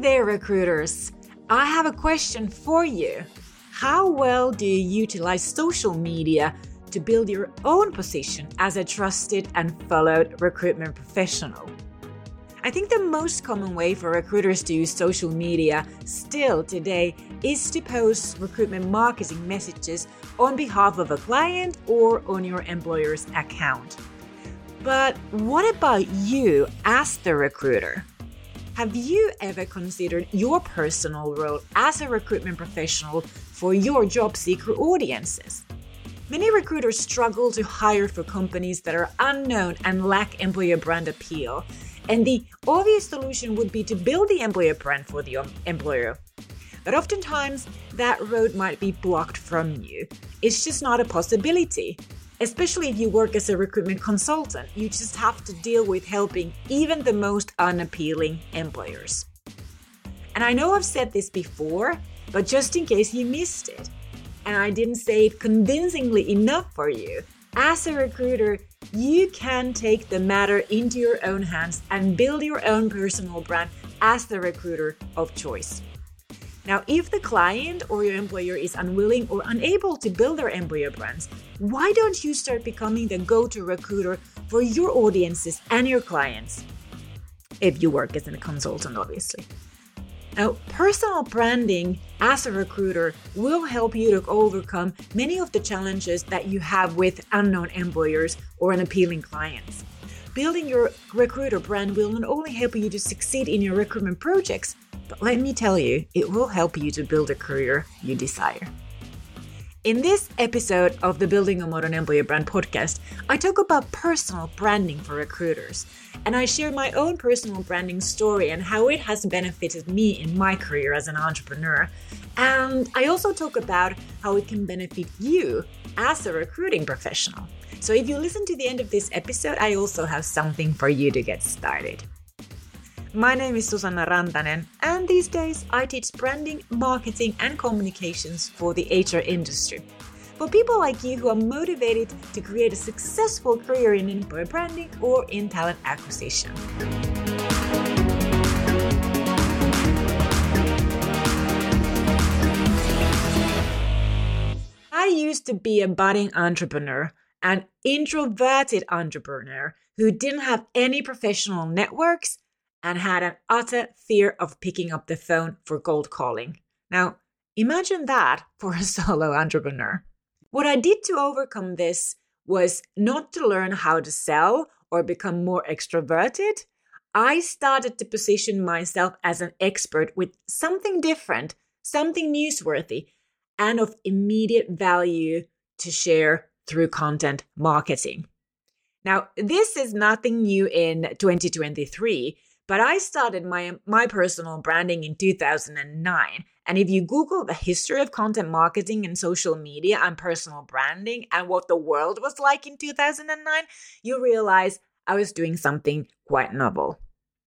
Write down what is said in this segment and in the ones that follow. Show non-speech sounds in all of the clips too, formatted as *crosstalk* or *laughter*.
there, recruiters. I have a question for you. How well do you utilize social media to build your own position as a trusted and followed recruitment professional? I think the most common way for recruiters to use social media still today is to post recruitment marketing messages on behalf of a client or on your employer's account. But what about you as the recruiter? Have you ever considered your personal role as a recruitment professional for your job seeker audiences? Many recruiters struggle to hire for companies that are unknown and lack employer brand appeal. And the obvious solution would be to build the employer brand for the employer. But oftentimes, that road might be blocked from you. It's just not a possibility especially if you work as a recruitment consultant. You just have to deal with helping even the most unappealing employers. And I know I've said this before, but just in case you missed it, and I didn't say it convincingly enough for you, as a recruiter, you can take the matter into your own hands and build your own personal brand as the recruiter of choice. Now, if the client or your employer is unwilling or unable to build their employer brands, why don't you start becoming the go to recruiter for your audiences and your clients? If you work as a consultant, obviously. Now, personal branding as a recruiter will help you to overcome many of the challenges that you have with unknown employers or unappealing clients. Building your recruiter brand will not only help you to succeed in your recruitment projects, but let me tell you, it will help you to build a career you desire. In this episode of the Building a Modern Employer Brand podcast, I talk about personal branding for recruiters. And I share my own personal branding story and how it has benefited me in my career as an entrepreneur. And I also talk about how it can benefit you as a recruiting professional. So if you listen to the end of this episode, I also have something for you to get started. My name is Susanna Rantanen, and these days I teach branding, marketing, and communications for the HR industry. For people like you who are motivated to create a successful career in employer branding or in talent acquisition. I used to be a budding entrepreneur, an introverted entrepreneur who didn't have any professional networks and had an utter fear of picking up the phone for cold calling. Now, imagine that for a *laughs* solo entrepreneur. What I did to overcome this was not to learn how to sell or become more extroverted. I started to position myself as an expert with something different, something newsworthy, and of immediate value to share through content marketing. Now, this is nothing new in 2023 but I started my my personal branding in 2009. And if you Google the history of content marketing and social media and personal branding and what the world was like in 2009, you realize I was doing something quite novel.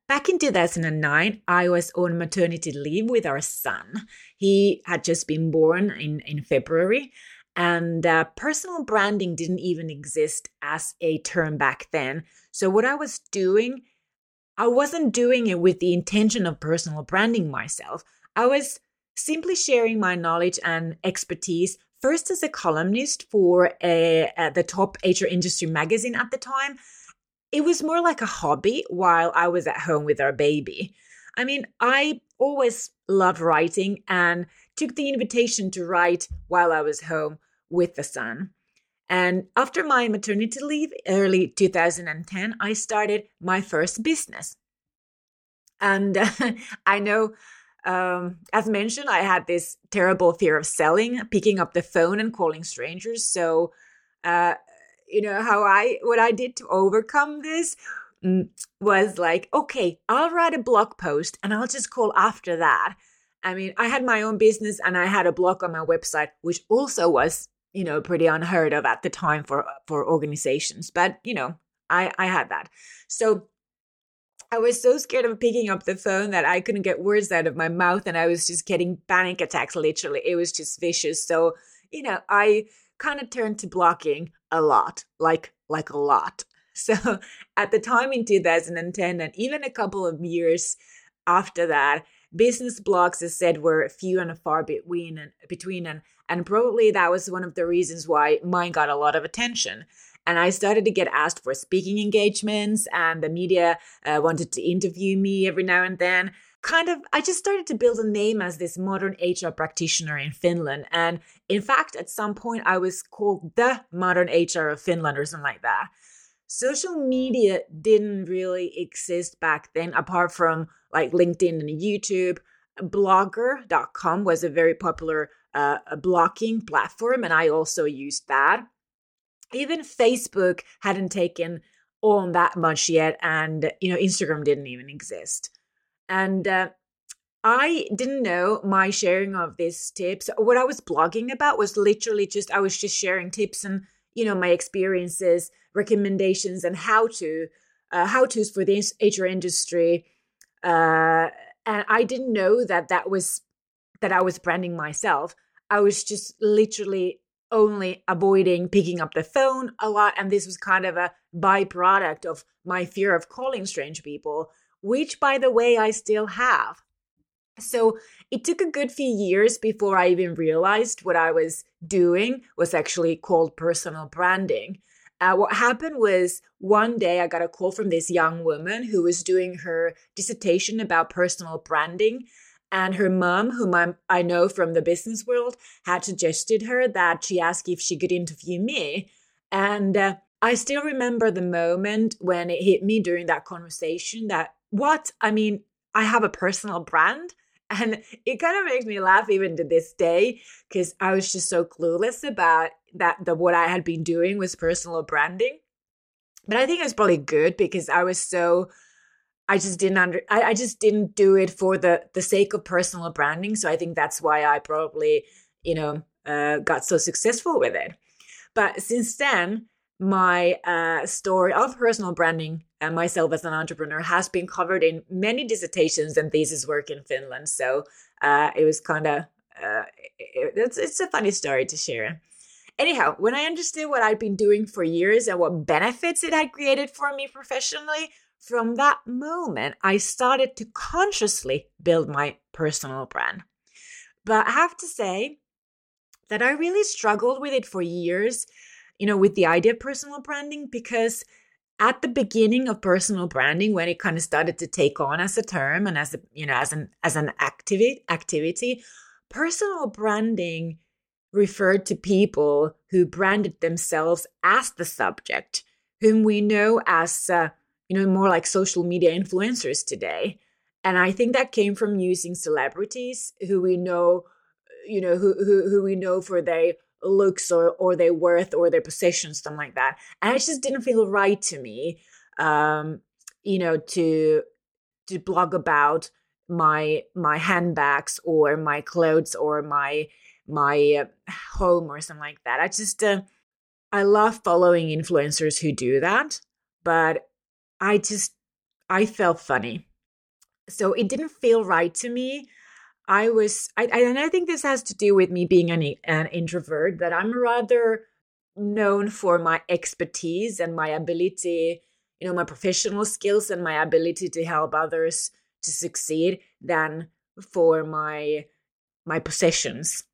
Back in 2009, I was on maternity leave with our son. He had just been born in, in February, and uh, personal branding didn't even exist as a term back then. So, what I was doing I wasn't doing it with the intention of personal branding myself. I was simply sharing my knowledge and expertise first as a columnist for a, the top HR industry magazine at the time. It was more like a hobby while I was at home with our baby. I mean, I always loved writing and took the invitation to write while I was home with the son. And after my maternity leave, early 2010, I started my first business. And uh, *laughs* I know, um, as mentioned, I had this terrible fear of selling, picking up the phone and calling strangers. So, uh, you know, how I, what I did to overcome this mm, was like, okay, I'll write a blog post and I'll just call after that. I mean, I had my own business and I had a blog on my website, which also was you know pretty unheard of at the time for for organizations but you know i i had that. So i was so scared of picking up the phone that i couldn't get words out of my mouth and i was just getting panic attacks literally. It was just vicious. So you know i kind of turned to blogging a lot like like a lot. *laughs* So at the time in 2010 and even a couple of years after that business blogs, as said, were few and far between and between, and and probably that was one of the reasons why mine got a lot of attention. And I started to get asked for speaking engagements, and the media uh, wanted to interview me every now and then. Kind of, I just started to build a name as this modern HR practitioner in Finland. And in fact, at some point, I was called the modern HR of Finland or something like that. Social media didn't really exist back then, apart from like LinkedIn and YouTube. Blogger.com was a very popular uh, blogging platform, and I also used that even Facebook hadn't taken on that much yet, and you know Instagram didn't even exist. And uh, I didn't know my sharing of these tips. What I was blogging about was literally just I was just sharing tips and you know my experiences, recommendations, and how to uh, how tos for the HR industry. Uh, and I didn't know that that was that I was branding myself. I was just literally only avoiding picking up the phone a lot. And this was kind of a byproduct of my fear of calling strange people, which, by the way, I still have. So it took a good few years before I even realized what I was doing was actually called personal branding. Uh, what happened was one day I got a call from this young woman who was doing her dissertation about personal branding. And her mom, whom I'm, I know from the business world, had suggested her that she asked if she could interview me. And uh, I still remember the moment when it hit me during that conversation that what? I mean, I have a personal brand. And it kind of makes me laugh even to this day because I was just so clueless about that the what I had been doing was personal branding. But I think it was probably good because I was so I just didn't under I, I just didn't do it for the the sake of personal branding. So I think that's why I probably, you know, uh, got so successful with it. But since then, my uh, story of personal branding and myself as an entrepreneur has been covered in many dissertations and thesis work in Finland. So uh, it was kind of uh, it, it's it's a funny story to share. Anyhow, when I understood what I'd been doing for years and what benefits it had created for me professionally, from that moment, I started to consciously build my personal brand. But I have to say that I really struggled with it for years, you know, with the idea of personal branding, because at the beginning of personal branding, when it kind of started to take on as a term and as a, you know, as an as an activity activity, personal branding referred to people who branded themselves as the subject, whom we know as uh, you know, more like social media influencers today. And I think that came from using celebrities who we know, you know, who who, who we know for their looks or or their worth or their possessions, something like that. And it just didn't feel right to me, um, you know, to to blog about my my handbags or my clothes or my my uh, home or something like that. I just uh, I love following influencers who do that, but I just, I felt funny. So it didn't feel right to me. I was, I, and I think this has to do with me being an, an introvert, that I'm rather known for my expertise and my ability, you know, my professional skills and my ability to help others to succeed than for my my possessions.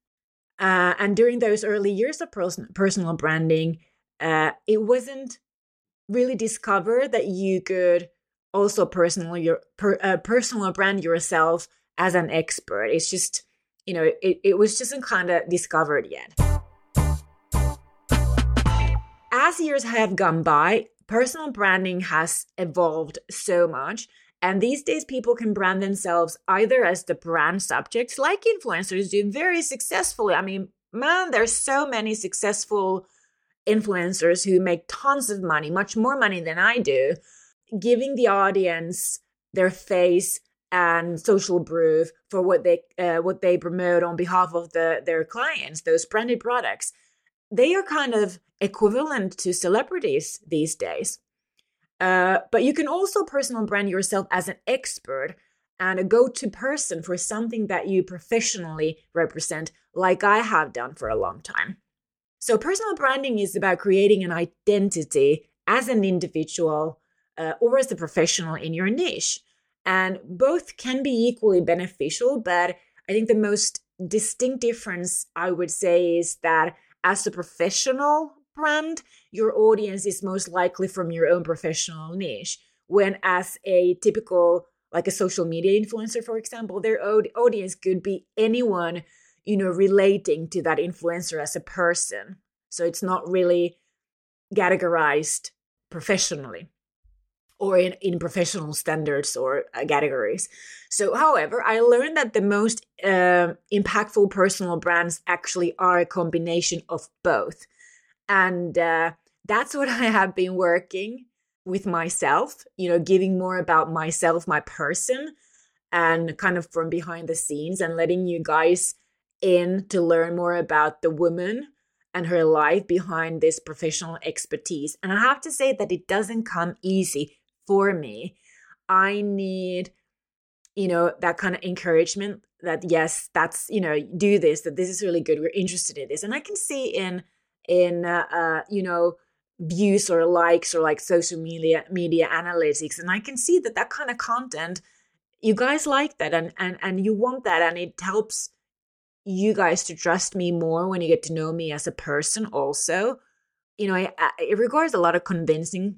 Uh, and during those early years of personal branding, uh, it wasn't really discovered that you could also personally your per, uh, personal brand yourself as an expert. It's just you know it, it was just kind of discovered yet. As years have gone by, personal branding has evolved so much. And these days, people can brand themselves either as the brand subjects, like influencers do very successfully. I mean, man, there's so many successful influencers who make tons of money, much more money than I do, giving the audience their face and social proof for what they uh, what they promote on behalf of the their clients, those branded products. They are kind of equivalent to celebrities these days. Uh, but you can also personal brand yourself as an expert and a go-to person for something that you professionally represent, like I have done for a long time. So, personal branding is about creating an identity as an individual uh, or as a professional in your niche. And both can be equally beneficial, but I think the most distinct difference I would say is that as a professional brand, your audience is most likely from your own professional niche. When as a typical, like a social media influencer, for example, their audience could be anyone, you know, relating to that influencer as a person. So it's not really categorized professionally or in, in professional standards or uh, categories. So, however, I learned that the most uh, impactful personal brands actually are a combination of both. And uh, that's what *laughs* I have been working with myself, you know, giving more about myself, my person, and kind of from behind the scenes and letting you guys in to learn more about the woman and her life behind this professional expertise. And I have to say that it doesn't come easy for me. I need, you know, that kind of encouragement that yes, that's, you know, do this, that this is really good. We're interested in this. And I can see in, in, uh, uh, you know, views or likes or like social media media analytics and i can see that that kind of content you guys like that and and and you want that and it helps you guys to trust me more when you get to know me as a person also you know I, I, it requires a lot of convincing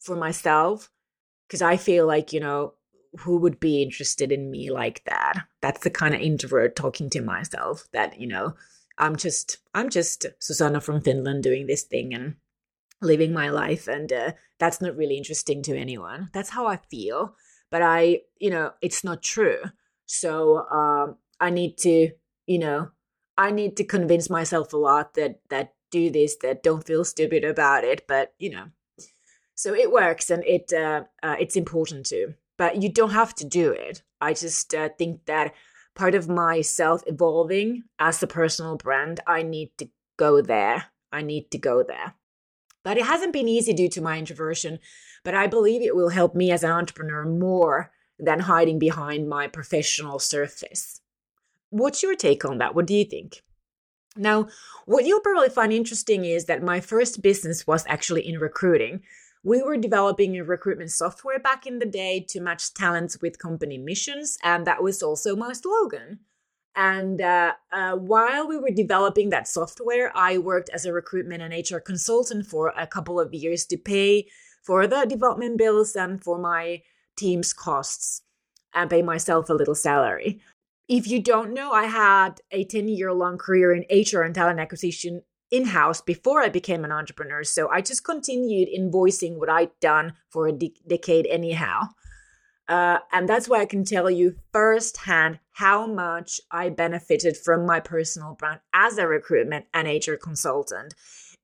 for myself because I feel like, you know, who would be interested in me like that? That's the kind of introvert talking to myself that, you know, I'm just, I'm just Susanna from Finland doing this thing and living my life. And uh, that's not really interesting to anyone. That's how I feel. But I, you know, it's not true. So um, I need to, you know, I need to convince myself a lot that, that do this, that don't feel stupid about it. But, you know, so it works and it uh, uh, it's important to, but you don't have to do it. I just uh, think that part of myself evolving as a personal brand, I need to go there. I need to go there. But it hasn't been easy due to my introversion, but I believe it will help me as an entrepreneur more than hiding behind my professional surface. What's your take on that? What do you think? Now, what you'll probably find interesting is that my first business was actually in recruiting. We were developing a recruitment software back in the day to match talents with company missions, and that was also my slogan. And uh, uh, while we were developing that software, I worked as a recruitment and HR consultant for a couple of years to pay for the development bills and for my team's costs and pay myself a little salary. If you don't know, I had a 10 year long career in HR and talent acquisition in house before I became an entrepreneur. So I just continued invoicing what I'd done for a de- decade, anyhow. Uh, and that's why I can tell you firsthand how much I benefited from my personal brand as a recruitment and HR consultant.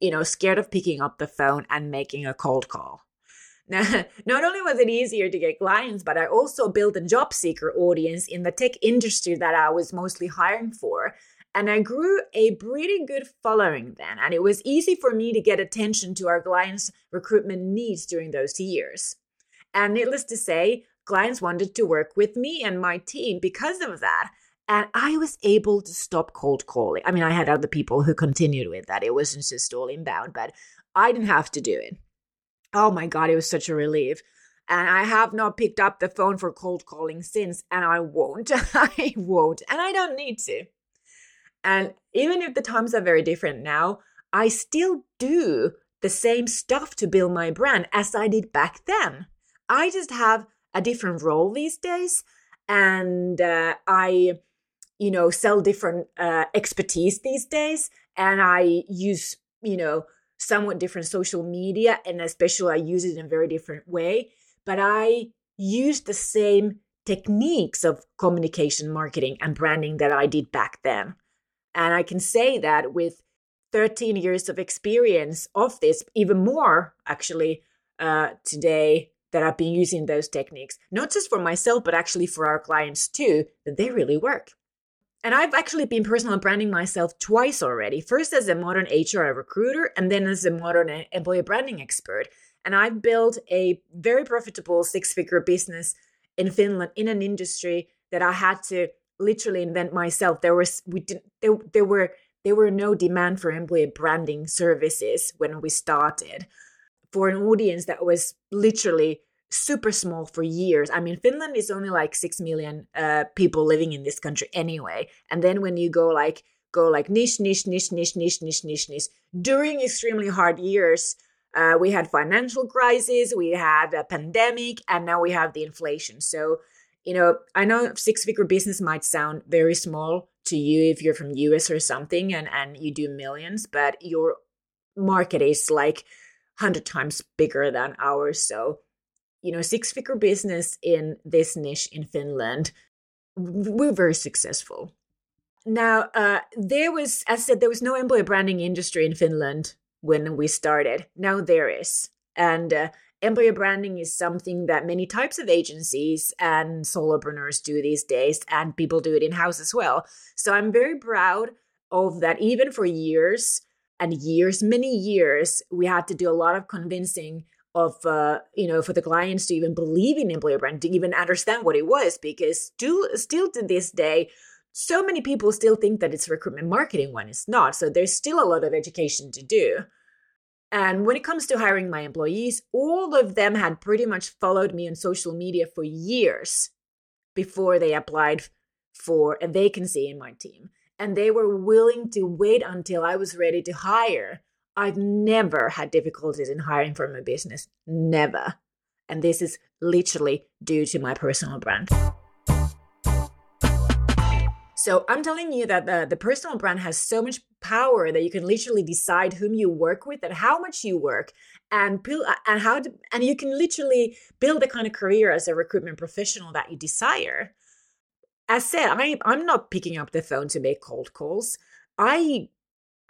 You know, scared of picking up the phone and making a cold call. *laughs* Now, not only was it easier to get clients, but I also built a job seeker audience in the tech industry that I was mostly hiring for. And I grew a pretty good following then, and it was easy for me to get attention to our clients' recruitment needs during those years. And needless to say, clients wanted to work with me and my team because of that. And I was able to stop cold calling. I mean, I had other people who continued with that. It wasn't just all inbound, but I didn't have to do it. Oh my God, it was such a relief. And I have not picked up the phone for cold calling since, and I won't. *laughs* I won't. And I don't need to. And even if the times are very different now, I still do the same stuff to build my brand as I did back then. I just have a different role these days. And uh, I, you know, sell different uh, expertise these days. And I use, you know, somewhat different social media. And especially I use it in a very different way. But I use the same techniques of communication, marketing, and branding that I did back then. And I can say that with 13 years of experience of this, even more actually uh, today, that I've been using those techniques, not just for myself, but actually for our clients too, that they really work. And I've actually been personal branding myself twice already. First as a modern HR recruiter, and then as a modern employee branding expert. And I've built a very profitable six figure business in Finland in an industry that I had to literally invent myself. There was we didn't there, there were there were no demand for employee branding services when we started for an audience that was literally super small for years. I mean, Finland is only like 6 million uh, people living in this country anyway. And then when you go like, go like niche, niche, niche, niche, niche, niche, niche, niche, during extremely hard years, uh, we had financial crisis, we had a pandemic, and now we have the inflation. So, you know, I know six figure business might sound very small to you if you're from US or something and, and you do millions, but your market is like 100 times bigger than ours. So, you know, six figure business in this niche in Finland, we're very successful. Now, uh, there was, as I said, there was no employer branding industry in Finland when we started. Now there is. And uh, employer branding is something that many types of agencies and solopreneurs do these days, and people do it in house as well. So I'm very proud of that. Even for years and years, many years, we had to do a lot of convincing of uh, you know for the clients to even believe in employer brand to even understand what it was because still still to this day so many people still think that it's recruitment marketing when it's not. So there's still a lot of education to do. And when it comes to hiring my employees, all of them had pretty much followed me on social media for years before they applied for a vacancy in my team. And they were willing to wait until I was ready to hire. I've never had difficulties in hiring for my business. Never. And this is literally due to my personal brand. So I'm telling you that the, the personal brand has so much power that you can literally decide whom you work with and how much you work and build and how to, and you can literally build the kind of career as a recruitment professional that you desire. As said, I I'm not picking up the phone to make cold calls. I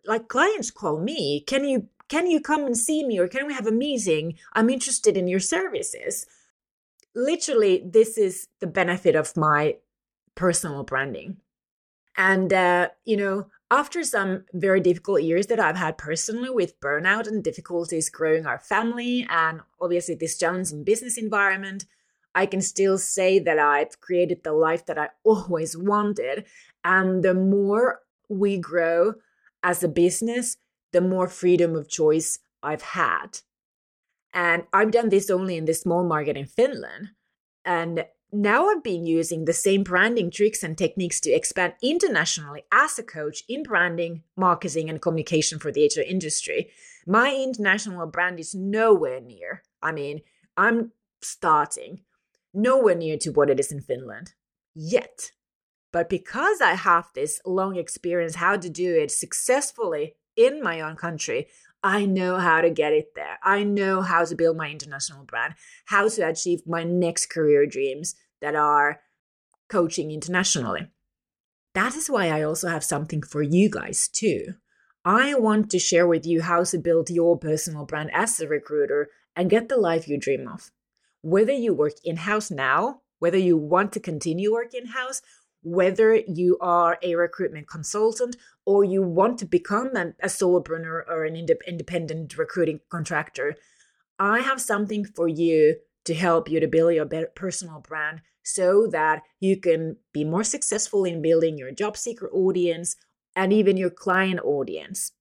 like clients call me, can you can you come and see me or can we have a meeting? I'm interested in your services. Literally, this is the benefit of my personal branding. And, uh, you know, after some very difficult years that I've had personally with burnout and difficulties growing our family, and obviously this challenging business environment, I can still say that I've created the life that I always wanted. And the more we grow as a business, the more freedom of choice I've had. And I've done this only in the small market in Finland. And now I've been using the same branding tricks and techniques to expand internationally as a coach in branding, marketing, and communication for the HR industry. My international brand is nowhere near. I mean, I'm starting nowhere near to what it is in Finland yet. But because I have this long experience how to do it successfully in my own country, I know how to get it there. I know how to build my international brand, how to achieve my next career dreams, that are coaching internationally. That is why I also have something for you guys too. I want to share with you how to build your personal brand as a recruiter and get the life you dream of. Whether you work in house now, whether you want to continue work in house, whether you are a recruitment consultant or you want to become a, a solopreneur or an independent recruiting contractor, I have something for you to help you to build your personal brand so that you can be more successful in building your job seeker audience and even your client audience.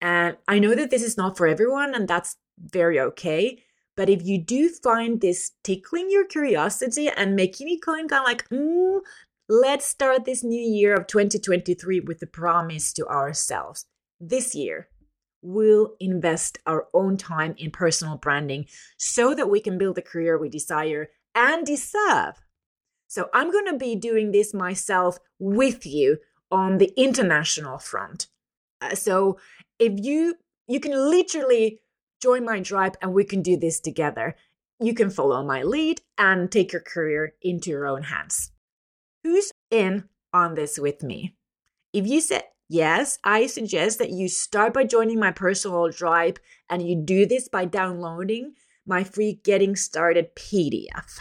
And I know that this is not for everyone, and that's very okay. But if you do find this tickling your curiosity and making you kind of like, mm, let's start this new year of 2023 with the promise to ourselves. This year, we'll invest our own time in personal branding so that we can build the career we desire and deserve. So I'm going to be doing this myself with you on the international front. Uh, so if you you can literally join my tribe and we can do this together. You can follow my lead and take your career into your own hands. Who's in on this with me? If you said yes, I suggest that you start by joining my personal tribe and you do this by downloading my free Getting Started PDF.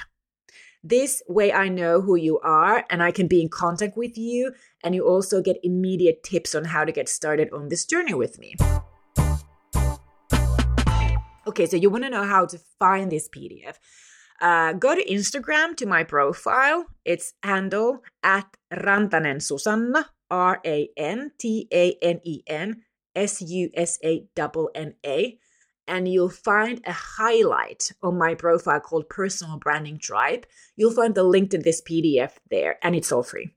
This way, I know who you are and I can be in contact with you. And you also get immediate tips on how to get started on this journey with me. Okay, so you want to know how to find this PDF. Uh, go to Instagram to my profile. It's handle at Rantanen Susanna, R A N T A N E N S U S A N N A. and you'll find a highlight on my profile called Personal Branding Tribe. You'll find the link to this PDF there, and it's all free.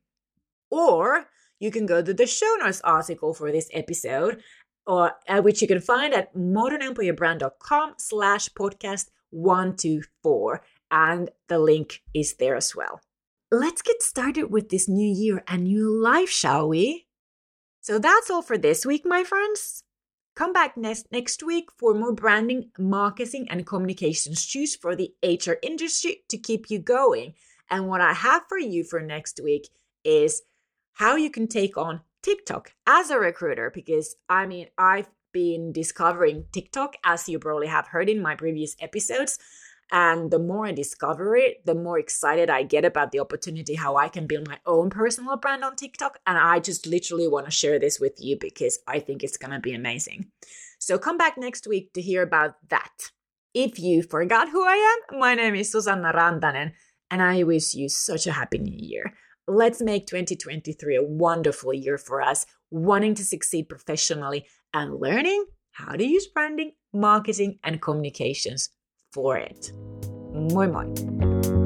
Or you can go to the show notes article for this episode, or uh, which you can find at modernemployerbrand.com slash podcast 124. And the link is there as well. Let's get started with this new year and new life, shall we? So that's all for this week, my friends. Come back next, next week for more branding, marketing, and communications juice for the HR industry to keep you going. And what I have for you for next week is how you can take on TikTok as a recruiter. Because I mean, I've been discovering TikTok, as you probably have heard in my previous episodes. And the more I discover it, the more excited I get about the opportunity how I can build my own personal brand on TikTok. And I just literally want to share this with you because I think it's going to be amazing. So come back next week to hear about that. If you forgot who I am, my name is Susanna Rantanen, and I wish you such a happy new year. Let's make 2023 a wonderful year for us, wanting to succeed professionally and learning how to use branding, marketing, and communications for it. Moi moi!